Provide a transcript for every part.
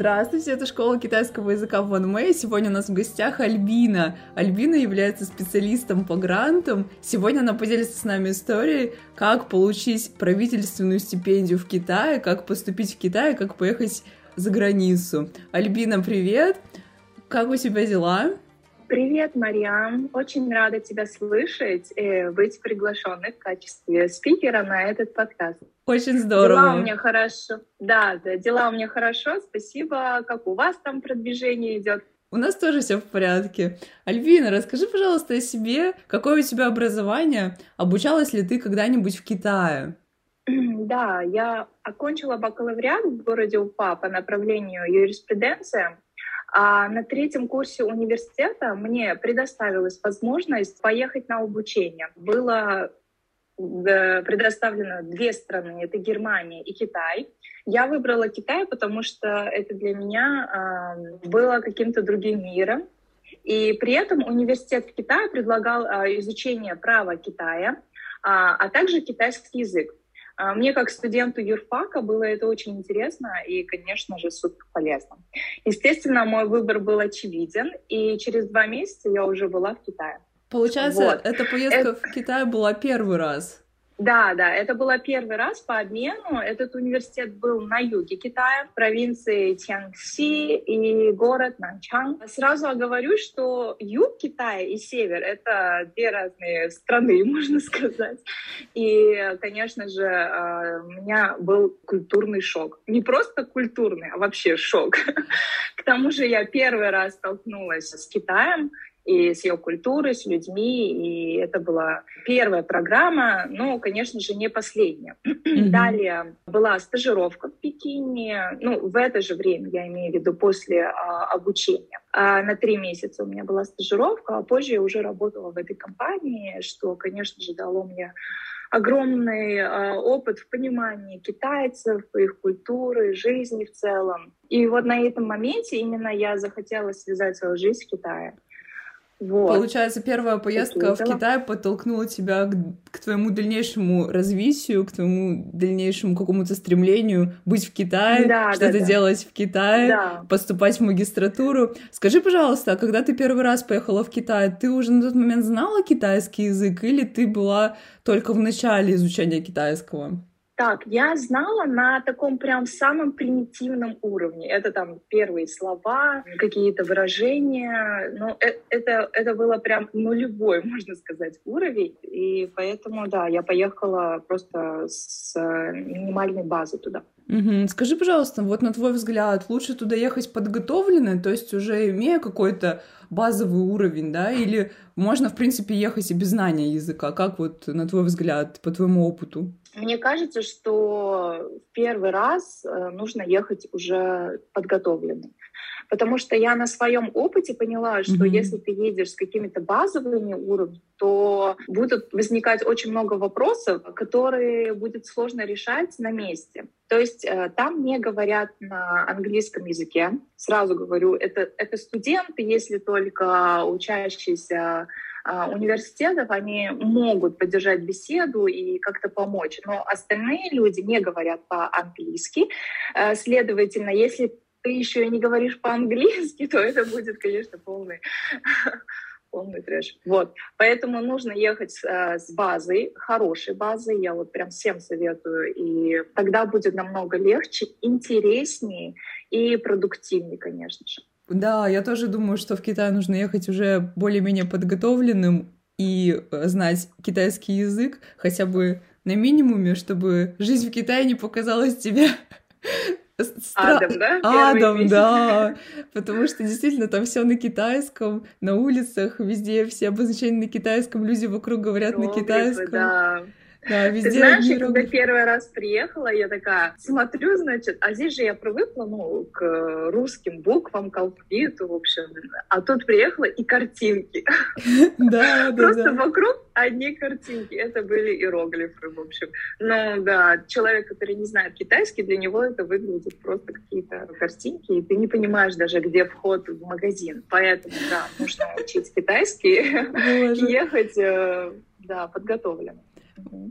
Здравствуйте, это школа китайского языка Ван Мэй. Сегодня у нас в гостях Альбина. Альбина является специалистом по грантам. Сегодня она поделится с нами историей, как получить правительственную стипендию в Китае, как поступить в Китай, как поехать за границу. Альбина, привет! Как у тебя дела? Привет, Мариам. Очень рада тебя слышать и быть приглашенной в качестве спикера на этот подкаст. Очень здорово. Дела у меня хорошо. Да, да, дела у меня хорошо. Спасибо. Как у вас там продвижение идет? У нас тоже все в порядке. Альвина, расскажи, пожалуйста, о себе. Какое у тебя образование? Обучалась ли ты когда-нибудь в Китае? Да, я окончила бакалавриат в городе Уфа по направлению юриспруденция. А на третьем курсе университета мне предоставилась возможность поехать на обучение. Было э, предоставлено две страны, это Германия и Китай. Я выбрала Китай, потому что это для меня э, было каким-то другим миром. И при этом университет в Китае предлагал э, изучение права Китая, э, а также китайский язык. А, мне как студенту юрфака было это очень интересно и, конечно же, супер полезно. Естественно, мой выбор был очевиден, и через два месяца я уже была в Китае. Получается, вот. эта поездка это... в Китай была первый раз? Да, да, это было первый раз по обмену. Этот университет был на юге Китая, в провинции Тяньси и город Нанчан. Сразу оговорю, что юг Китая и север — это две разные страны, можно сказать. И, конечно же, а, у меня был культурный шок. Не просто культурный, а вообще шок. К тому же я первый раз столкнулась с Китаем, и с ее культурой, с людьми. И это была первая программа, но, конечно же, не последняя. Mm-hmm. Далее была стажировка в Пекине, ну, в это же время, я имею в виду, после а, обучения. А на три месяца у меня была стажировка, а позже я уже работала в этой компании, что, конечно же, дало мне огромный э, опыт в понимании китайцев, их культуры, жизни в целом. И вот на этом моменте именно я захотела связать свою жизнь в Китае. Вот. Получается, первая поездка Такие в Китай подтолкнула тебя к, к твоему дальнейшему развитию, к твоему дальнейшему какому-то стремлению быть в Китае, да, что-то да, да. делать в Китае, да. поступать в магистратуру. Скажи, пожалуйста, а когда ты первый раз поехала в Китай, ты уже на тот момент знала китайский язык или ты была только в начале изучения китайского? Так, я знала на таком прям самом примитивном уровне. Это там первые слова, какие-то выражения. Но э, это, это было прям нулевой, можно сказать, уровень. И поэтому, да, я поехала просто с минимальной базы туда. Угу. Скажи, пожалуйста, вот на твой взгляд, лучше туда ехать подготовленной, то есть уже имея какой-то базовый уровень, да, или можно, в принципе, ехать и без знания языка? Как вот, на твой взгляд, по твоему опыту? Мне кажется, что в первый раз э, нужно ехать уже подготовленным. Потому что я на своем опыте поняла, что mm-hmm. если ты едешь с какими-то базовыми уровнями, то будут возникать очень много вопросов, которые будет сложно решать на месте. То есть э, там не говорят на английском языке. Сразу говорю, это, это студенты, если только учащиеся а, университетов, они могут поддержать беседу и как-то помочь, но остальные люди не говорят по-английски. Э, следовательно, если ты еще и не говоришь по-английски, то это будет, конечно, полный полный трэш. Вот. Поэтому нужно ехать э, с базой, хорошей базой. Я вот прям всем советую. И тогда будет намного легче, интереснее и продуктивнее, конечно же. Да, я тоже думаю, что в Китай нужно ехать уже более-менее подготовленным и э, знать китайский язык хотя бы на минимуме, чтобы жизнь в Китае не показалась тебе Стра... Адам, да? Адам, да. Потому что действительно там все на китайском, на улицах, везде все обозначения на китайском, люди вокруг говорят на китайском. Да. Да, везде Ты знаешь, я когда первый раз приехала, я такая смотрю, значит, а здесь же я привыкла, ну, к русским буквам, к алфавиту, в общем, а тут приехала и картинки. Да, да, Просто вокруг одни картинки. Это были иероглифы, в общем. Но да, человек, который не знает китайский, для него это выглядит просто какие-то картинки, и ты не понимаешь даже, где вход в магазин. Поэтому, да, нужно учить китайский ехать, э, да, подготовленным.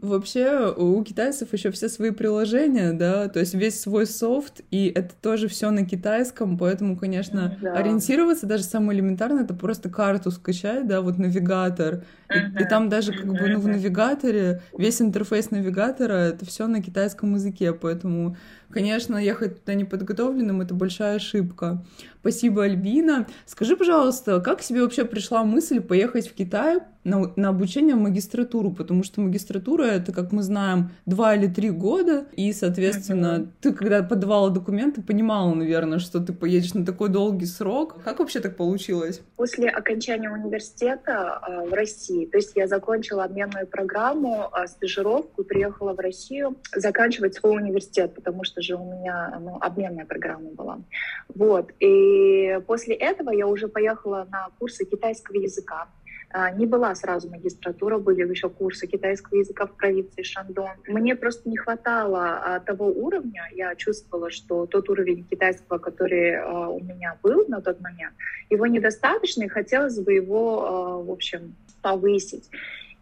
Вообще у китайцев еще все свои приложения, да, то есть весь свой софт, и это тоже все на китайском, поэтому, конечно, да. ориентироваться даже самое элементарное, это просто карту скачать, да, вот навигатор, и, и там даже как бы ну, в навигаторе весь интерфейс навигатора это все на китайском языке, поэтому Конечно, ехать туда неподготовленным — это большая ошибка. Спасибо, Альбина. Скажи, пожалуйста, как себе вообще пришла мысль поехать в Китай на, на обучение в магистратуру? Потому что магистратура — это, как мы знаем, два или три года, и, соответственно, ты, когда подавала документы, понимала, наверное, что ты поедешь на такой долгий срок. Как вообще так получилось? После окончания университета э, в России, то есть я закончила обменную программу, э, стажировку, приехала в Россию заканчивать свой университет, потому что же у меня ну, обменная программа была. Вот. И после этого я уже поехала на курсы китайского языка. А, не была сразу магистратура, были еще курсы китайского языка в провинции Шандон. Мне просто не хватало а, того уровня. Я чувствовала, что тот уровень китайского, который а, у меня был на тот момент, его недостаточно, и хотелось бы его, в общем, повысить.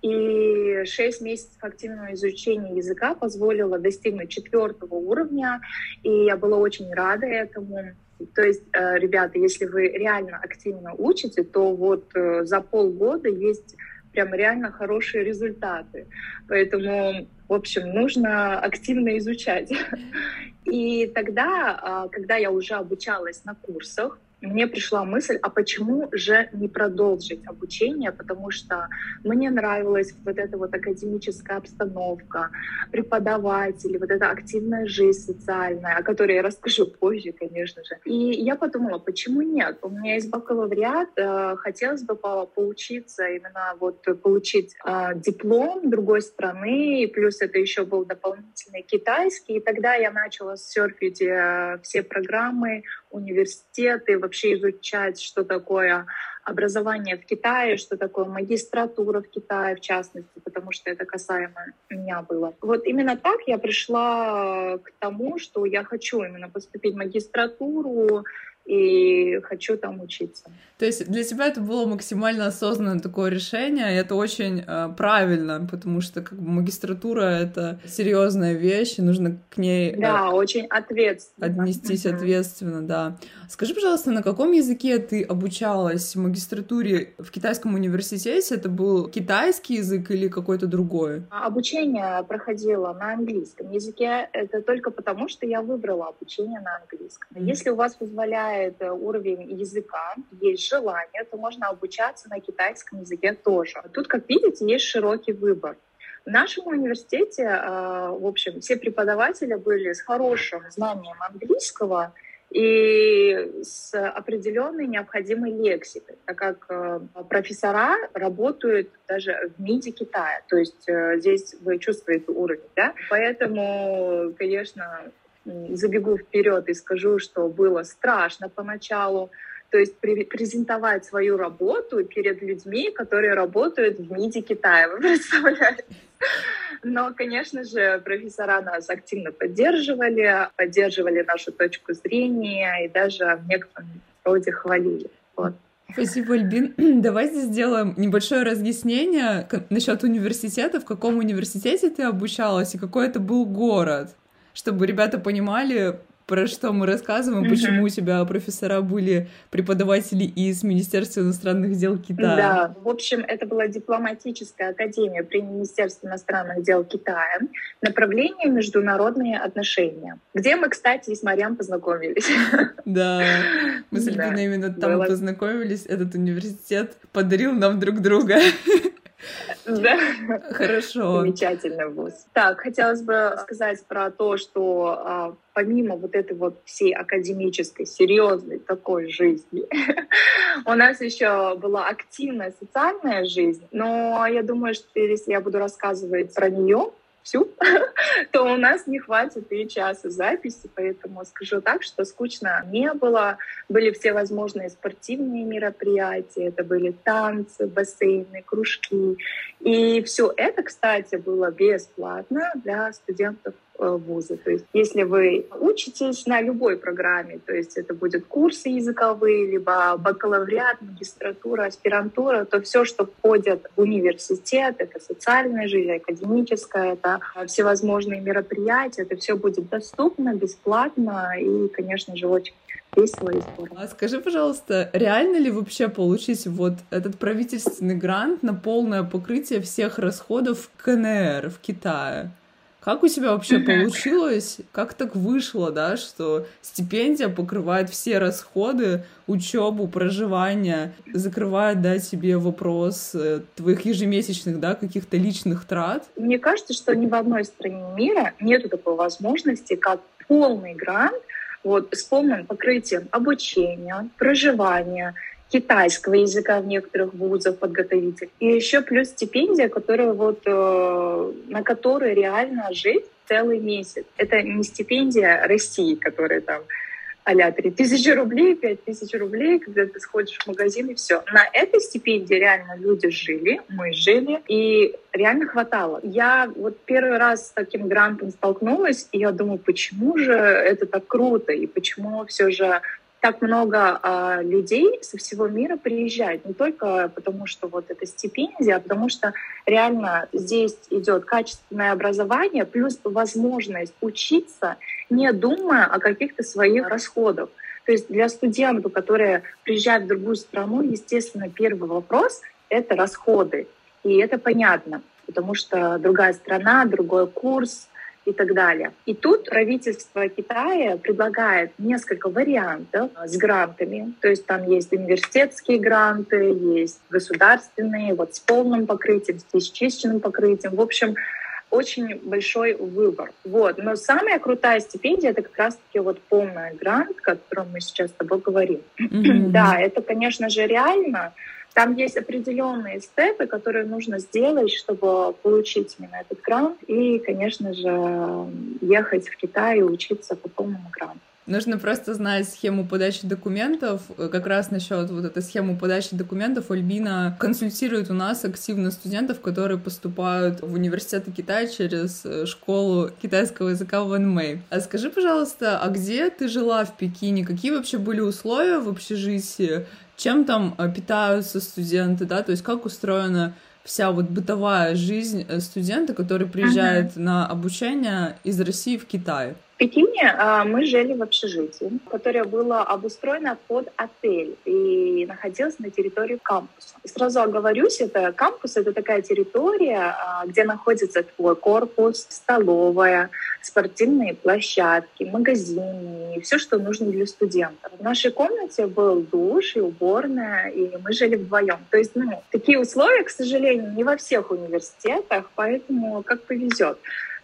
И шесть месяцев активного изучения языка позволило достигнуть четвертого уровня, и я была очень рада этому. То есть, э, ребята, если вы реально активно учите, то вот э, за полгода есть прям реально хорошие результаты. Поэтому, в общем, нужно активно изучать. И тогда, а, когда я уже обучалась на курсах, мне пришла мысль, а почему же не продолжить обучение, потому что мне нравилась вот эта вот академическая обстановка, преподаватели, вот эта активная жизнь социальная, о которой я расскажу позже, конечно же. И я подумала, почему нет? У меня есть бакалавриат, э, хотелось бы поучиться, именно вот получить э, диплом другой страны, и плюс это еще был дополнительный китайский, и тогда я начала серфить э, все программы, университеты, вообще изучать, что такое образование в Китае, что такое магистратура в Китае, в частности, потому что это касаемо меня было. Вот именно так я пришла к тому, что я хочу именно поступить в магистратуру, и хочу там учиться. То есть для тебя это было максимально осознанное такое решение, и это очень э, правильно, потому что как бы магистратура это серьезная вещь, и нужно к ней э, да, очень ответственно. отнестись uh-huh. ответственно, да. Скажи, пожалуйста, на каком языке ты обучалась в магистратуре в китайском университете? Это был китайский язык или какой-то другой? Обучение проходило на английском языке. Это только потому, что я выбрала обучение на английском. Mm-hmm. Если у вас позволяет позволяет э, уровень языка, есть желание, то можно обучаться на китайском языке тоже. Тут, как видите, есть широкий выбор. В нашем университете, э, в общем, все преподаватели были с хорошим знанием английского и с определенной необходимой лексикой, так как э, профессора работают даже в МИДе Китая, то есть здесь вы чувствуете уровень, да? Поэтому, конечно, забегу вперед и скажу, что было страшно поначалу, то есть презентовать свою работу перед людьми, которые работают в МИДе Китая, вы представляете? Но, конечно же, профессора нас активно поддерживали, поддерживали нашу точку зрения и даже в некотором роде хвалили. Вот. Спасибо, Альбин. Давай здесь сделаем небольшое разъяснение насчет университета. В каком университете ты обучалась и какой это был город? Чтобы ребята понимали, про что мы рассказываем, mm-hmm. почему у тебя профессора были преподаватели из Министерства иностранных дел Китая. Да, в общем, это была дипломатическая академия при Министерстве иностранных дел Китая, направление международные отношения, где мы, кстати, с Мариам познакомились. Да, мы с Альбиной именно там познакомились, этот университет подарил нам друг друга. Да. Хорошо. Замечательный вуз. Так, хотелось бы сказать про то, что а, помимо вот этой вот всей академической, серьезной такой жизни, у нас еще была активная социальная жизнь. Но я думаю, что если я буду рассказывать про нее, всю, то у нас не хватит и часа записи, поэтому скажу так, что скучно не было. Были все возможные спортивные мероприятия, это были танцы, бассейны, кружки. И все это, кстати, было бесплатно для студентов Э, вуза. То есть если вы учитесь на любой программе, то есть это будет курсы языковые, либо бакалавриат, магистратура, аспирантура, то все, что входит в университет, это социальная жизнь, академическая, это всевозможные мероприятия, это все будет доступно, бесплатно и, конечно же, очень весело и здорово. А скажи, пожалуйста, реально ли вообще получить вот этот правительственный грант на полное покрытие всех расходов КНР в Китае? Как у тебя вообще получилось? Как так вышло, да, что стипендия покрывает все расходы, учебу, проживание, закрывает, да, тебе вопрос э, твоих ежемесячных, да, каких-то личных трат? Мне кажется, что ни в одной стране мира нету такой возможности, как полный грант вот, с полным покрытием обучения, проживания, китайского языка в некоторых вузах подготовитель. И еще плюс стипендия, которая вот, э, на которой реально жить целый месяц. Это не стипендия России, которая там а-ля 3000 рублей, 5000 рублей, когда ты сходишь в магазин и все. На этой стипендии реально люди жили, мы жили, и реально хватало. Я вот первый раз с таким грантом столкнулась, и я думаю, почему же это так круто, и почему все же так много а, людей со всего мира приезжает. Не только потому, что вот это стипендия, а потому что реально здесь идет качественное образование, плюс возможность учиться, не думая о каких-то своих расходах. То есть для студентов, которые приезжают в другую страну, естественно, первый вопрос — это расходы. И это понятно, потому что другая страна, другой курс, и так далее. И тут правительство Китая предлагает несколько вариантов с грантами. То есть там есть университетские гранты, есть государственные, вот с полным покрытием, с частичным покрытием. В общем, очень большой выбор. Вот. Но самая крутая стипендия — это как раз-таки вот полный грант, о котором мы сейчас с тобой говорим. Mm-hmm. Да, это, конечно же, реально, там есть определенные степы, которые нужно сделать, чтобы получить именно этот грант. И, конечно же, ехать в Китай и учиться по полному гранту. Нужно просто знать схему подачи документов. Как раз насчет вот этой схемы подачи документов Альбина консультирует у нас активно студентов, которые поступают в университеты Китая через э, школу китайского языка в Анмэй. А скажи, пожалуйста, а где ты жила в Пекине? Какие вообще были условия в общежитии? Чем там э, питаются студенты, да, то есть как устроена вся вот бытовая жизнь э, студента, который приезжает uh-huh. на обучение из России в Китай. В Пекине а, мы жили в общежитии, которое было обустроено под отель и находилось на территории кампуса. И сразу оговорюсь, это кампус — это такая территория, а, где находится твой корпус, столовая, спортивные площадки, магазины, все, что нужно для студентов. В нашей комнате был душ и уборная, и мы жили вдвоем. То есть, ну, такие условия, к сожалению, не во всех университетах, поэтому как повезет.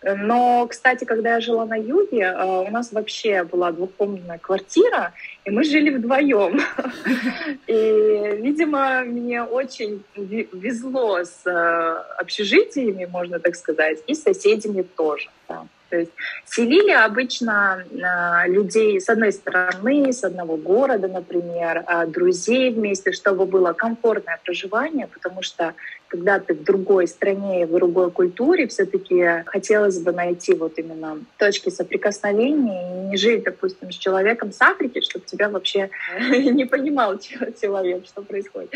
Но, кстати, когда я жила на юге, э, у нас вообще была двухкомнатная квартира, и мы жили вдвоем. И, видимо, мне очень везло с э, общежитиями, можно так сказать, и с соседями тоже. Да. То есть селили обычно э, людей с одной стороны, с одного города, например, э, друзей вместе, чтобы было комфортное проживание, потому что когда ты в другой стране, в другой культуре, все-таки хотелось бы найти вот именно точки соприкосновения и не жить, допустим, с человеком с Африки, чтобы тебя вообще не понимал человек, что происходит.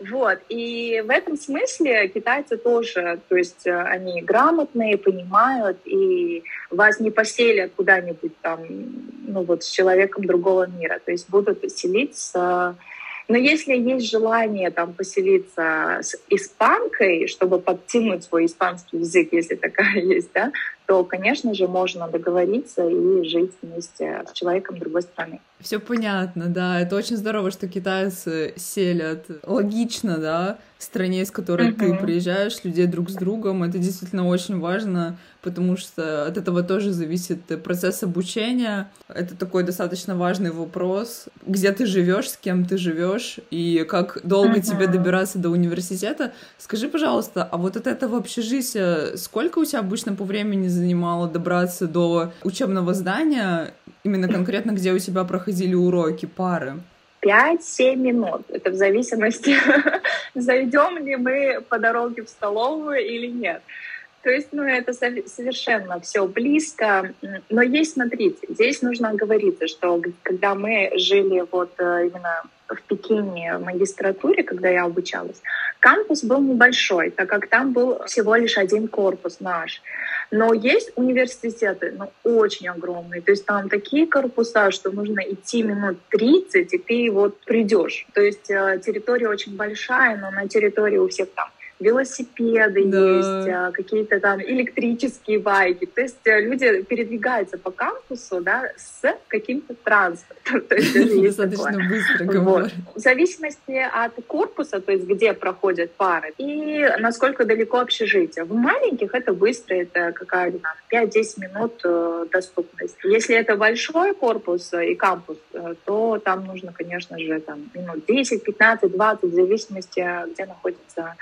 Вот. И в этом смысле китайцы тоже, то есть э, они грамотные, понимают, и вас не поселят куда-нибудь там, ну вот с человеком другого мира. То есть будут селить с но если есть желание там поселиться с испанкой, чтобы подтянуть свой испанский язык, если такая есть, да, то, конечно же, можно договориться и жить вместе с человеком другой страны. Все понятно, да. Это очень здорово, что китайцы селят логично, да, в стране, из которой ты приезжаешь, людей друг с другом. Это действительно очень важно, потому что от этого тоже зависит процесс обучения. Это такой достаточно важный вопрос, где ты живешь, с кем ты живешь и как долго тебе добираться до университета. Скажи, пожалуйста, а вот от этого общежития сколько у тебя обычно по времени занимало добраться до учебного здания, именно конкретно где у тебя проходили уроки, пары? 5-7 минут. Это в зависимости, зайдем ли мы по дороге в столовую или нет. То есть, ну, это совершенно все близко. Но есть, смотрите, здесь нужно оговориться, что когда мы жили вот э, именно в Пекине в магистратуре, когда я обучалась, кампус был небольшой, так как там был всего лишь один корпус наш. Но есть университеты, ну, очень огромные. То есть там такие корпуса, что нужно идти минут 30, и ты вот придешь. То есть э, территория очень большая, но на территории у всех там велосипеды да. есть, а, какие-то там электрические байки. То есть э, люди передвигаются по кампусу да, с каким-то транспортом. Достаточно быстро говорят. В зависимости от корпуса, то есть где проходят пары, и насколько далеко общежитие. В маленьких это быстро, это какая-то 5-10 минут э, доступность. Если это большой корпус и кампус, э, то там нужно, конечно же, там, минут 10, 15, 20, в зависимости, где находится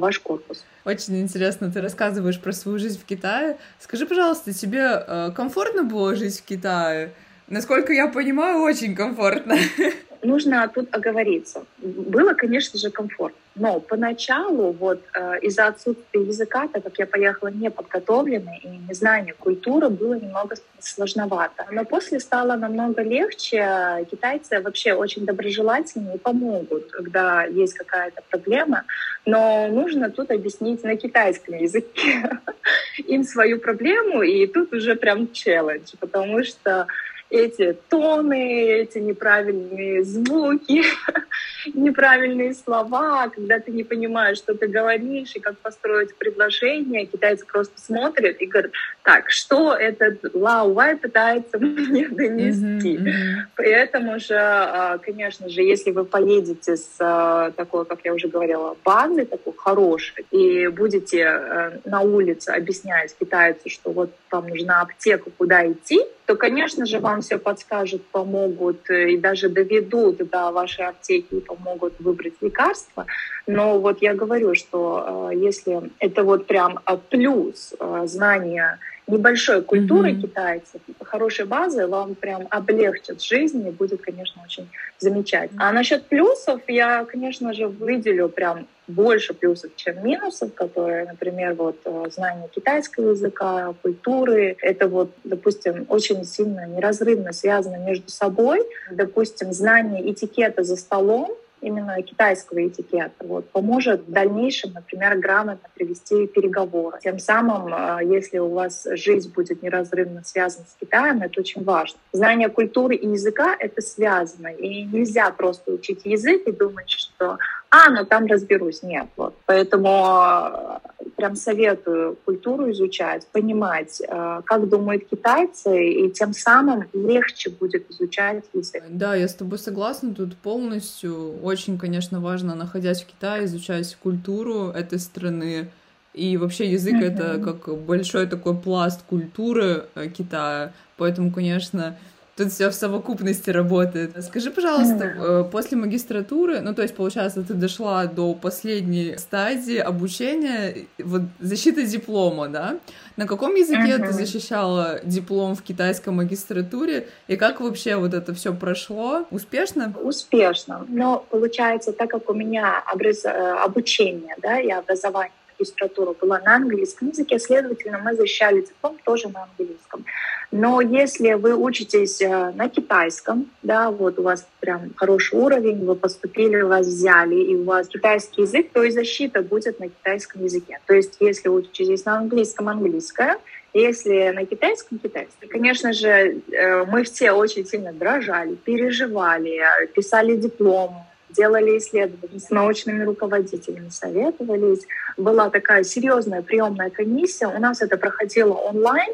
ваш корпус. Очень интересно, ты рассказываешь про свою жизнь в Китае. Скажи, пожалуйста, тебе э, комфортно было жить в Китае? Насколько я понимаю, очень комфортно. нужно тут оговориться. Было, конечно же, комфортно. Но поначалу вот э, из-за отсутствия языка, так как я поехала неподготовленной и незнание культуры, было немного сложновато. Но после стало намного легче. Китайцы вообще очень доброжелательные и помогут, когда есть какая-то проблема. Но нужно тут объяснить на китайском языке им свою проблему, и тут уже прям челлендж, потому что эти тоны, эти неправильные звуки, неправильные слова, когда ты не понимаешь, что ты говоришь и как построить предложение, китайцы просто смотрят и говорят, так, что этот Лаувай пытается мне донести. Mm-hmm, mm-hmm. Поэтому же, а, конечно же, если вы поедете с а, такой, как я уже говорила, базой такой хорошей, и будете э, на улице объяснять китайцу, что вот вам нужна аптека, куда идти, то, конечно же, вам все подскажут, помогут э, и даже доведут до вашей аптеки и помогут выбрать лекарства. Но вот я говорю, что э, если это вот прям э, плюс знания небольшой культуры mm-hmm. китайцев, хорошей базы вам прям облегчит жизнь и будет, конечно, очень замечательно. А насчет плюсов я, конечно же, выделю прям больше плюсов, чем минусов, которые, например, вот э, знание китайского языка, культуры, это вот, допустим, очень сильно неразрывно связано между собой. Допустим, знание этикета за столом, именно китайского этикета, вот, поможет в дальнейшем, например, грамотно привести переговоры. Тем самым, э, если у вас жизнь будет неразрывно связана с Китаем, это очень важно. Знание культуры и языка — это связано, и нельзя просто учить язык и думать, что «а, ну там разберусь». Нет, вот. Поэтому э, прям советую культуру изучать, понимать, э, как думают китайцы, и тем самым легче будет изучать язык. Да, я с тобой согласна тут полностью. Очень, конечно, важно, находясь в Китае, изучать культуру этой страны. И вообще язык mm-hmm. это как большой такой пласт культуры э, Китая. Поэтому, конечно, Тут все в совокупности работает. Скажи, пожалуйста, mm после магистратуры, ну то есть, получается, ты дошла до последней стадии обучения, вот защиты диплома, да? На каком языке ты защищала диплом в китайской магистратуре? И как вообще вот это все прошло? Успешно? Успешно. Но получается, так как у меня образ... Э, обучение, да, и образование магистратуру была на английском языке, следовательно, мы защищали диплом тоже на английском. Но если вы учитесь э, на китайском, да, вот у вас прям хороший уровень, вы поступили, вас взяли, и у вас китайский язык, то и защита будет на китайском языке. То есть если учитесь на английском, английское, если на китайском, китайский. Конечно же, э, мы все очень сильно дрожали, переживали, писали диплом, делали исследования с научными руководителями, советовались. Была такая серьезная приемная комиссия. У нас это проходило онлайн,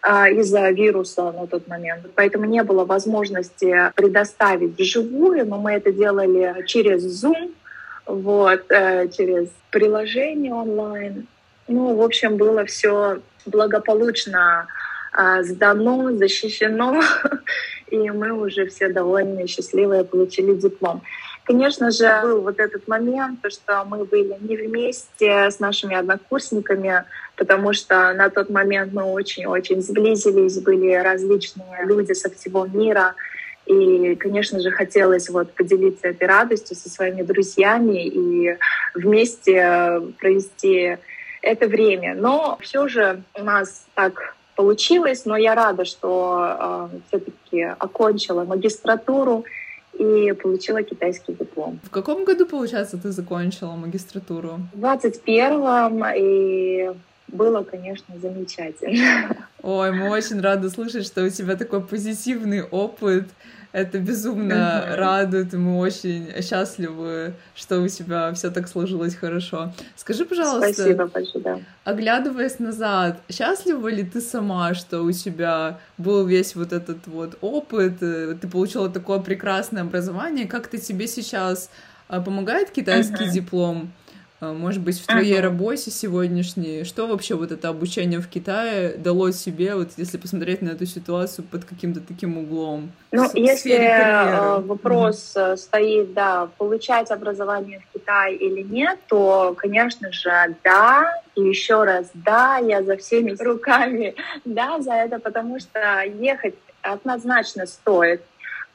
а, из-за вируса на тот момент. Поэтому не было возможности предоставить вживую, но мы это делали через Zoom, вот, э, через приложение онлайн. Ну, в общем, было все благополучно а, сдано, защищено, и мы уже все довольны и счастливые получили диплом. Конечно же, был вот этот момент, что мы были не вместе с нашими однокурсниками, потому что на тот момент мы очень-очень сблизились, были различные люди со всего мира. И, конечно же, хотелось вот поделиться этой радостью со своими друзьями и вместе провести это время. Но все же у нас так получилось, но я рада, что э, все-таки окончила магистратуру и получила китайский диплом. В каком году, получается, ты закончила магистратуру? В 21-м, и было, конечно, замечательно. Ой, мы очень рады слышать, что у тебя такой позитивный опыт. Это безумно mm-hmm. радует, и мы очень счастливы, что у тебя все так сложилось хорошо. Скажи, пожалуйста, Спасибо большое, да. оглядываясь назад, счастлива ли ты сама, что у тебя был весь вот этот вот опыт, э, ты получила такое прекрасное образование, как ты тебе сейчас а, помогает китайский mm-hmm. диплом? А, может быть, в твоей работе сегодняшней, что вообще вот это обучение в Китае дало себе, вот если посмотреть на эту ситуацию под каким-то таким углом? Ну, в если э, вопрос uh-huh. стоит, да, получать образование в Китае или нет, то, конечно же, да, и еще раз, да, я за всеми руками, да, за это, потому что ехать однозначно стоит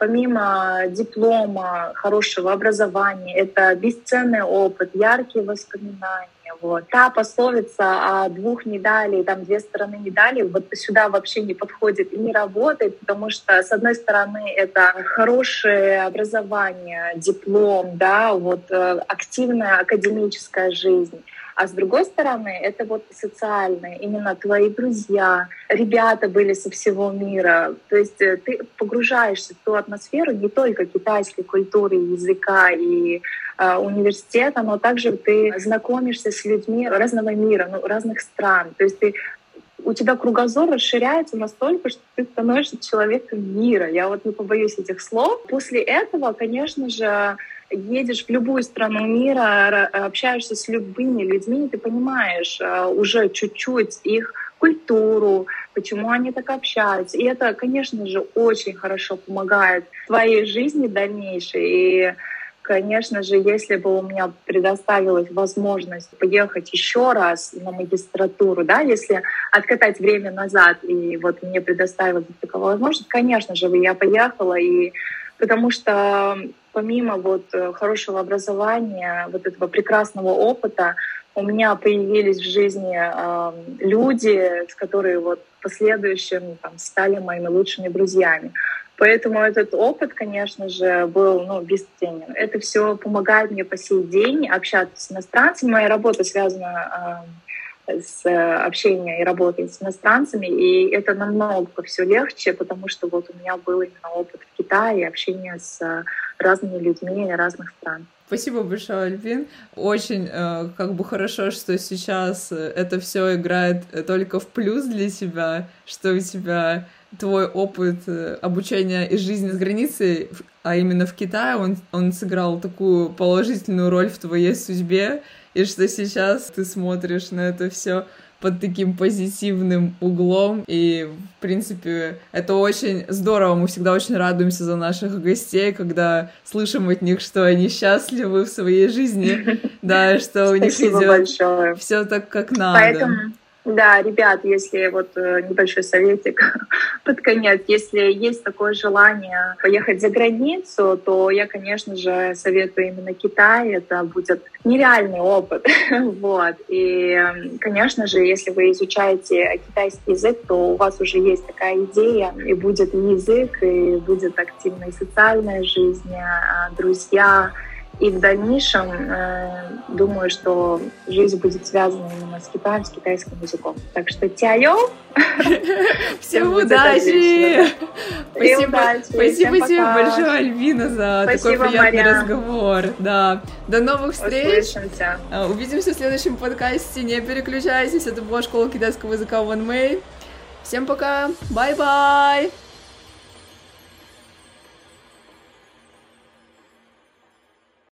помимо диплома, хорошего образования, это бесценный опыт, яркие воспоминания. Вот. Та пословица о двух медалей, там две стороны медали, вот сюда вообще не подходит и не работает, потому что, с одной стороны, это хорошее образование, диплом, да, вот э, активная академическая жизнь. А с другой стороны, это вот социальное, именно твои друзья, ребята были со всего мира. То есть э, ты погружаешься в ту атмосферу не только китайской культуры, языка и э, университета, но также ты знакомишься с людьми разного мира, ну, разных стран. То есть ты у тебя кругозор расширяется настолько, что ты становишься человеком мира. Я вот не побоюсь этих слов. После этого, конечно же, едешь в любую страну мира, общаешься с любыми людьми, ты понимаешь э, уже чуть-чуть их культуру, почему они так общаются. И это, конечно же, очень хорошо помогает твоей жизни дальнейшей. И Конечно же, если бы у меня предоставилась возможность поехать еще раз на магистратуру, да, если откатать время назад, и вот мне предоставилась такая возможность, конечно же, я поехала, и потому что помимо вот э, хорошего образования, вот этого прекрасного опыта, у меня появились в жизни э, люди, которые вот в последующем там, стали моими лучшими друзьями. Поэтому этот опыт, конечно же, был ну, бесценен. Это все помогает мне по сей день общаться с иностранцами. Моя работа связана э, с общением и работой с иностранцами, и это намного все легче, потому что вот у меня был именно опыт в Китае, общение с разными людьми разных стран. Спасибо большое, Альбин. Очень э, как бы хорошо, что сейчас это все играет только в плюс для тебя, что у тебя твой опыт э, обучения и жизни с границей, а именно в Китае, он, он сыграл такую положительную роль в твоей судьбе, и что сейчас ты смотришь на это все под таким позитивным углом. И, в принципе, это очень здорово. Мы всегда очень радуемся за наших гостей, когда слышим от них, что они счастливы в своей жизни, да, что у них идет все так, как надо. Да, ребят, если вот э, небольшой советик под конец, если есть такое желание поехать за границу, то я, конечно же, советую именно Китай. Это будет нереальный опыт. вот. И, конечно же, если вы изучаете китайский язык, то у вас уже есть такая идея, и будет язык, и будет активная социальная жизнь, а, друзья, и в дальнейшем э, думаю, что жизнь будет связана именно с Китаем, с китайским языком. Так что тяё! Всем удачи! Спасибо, спасибо тебе большое, Альвина, за такой приятный разговор. Да. До новых встреч! А, увидимся в следующем подкасте. Не переключайтесь. Это была школа китайского языка One Way. Всем пока! Bye-bye!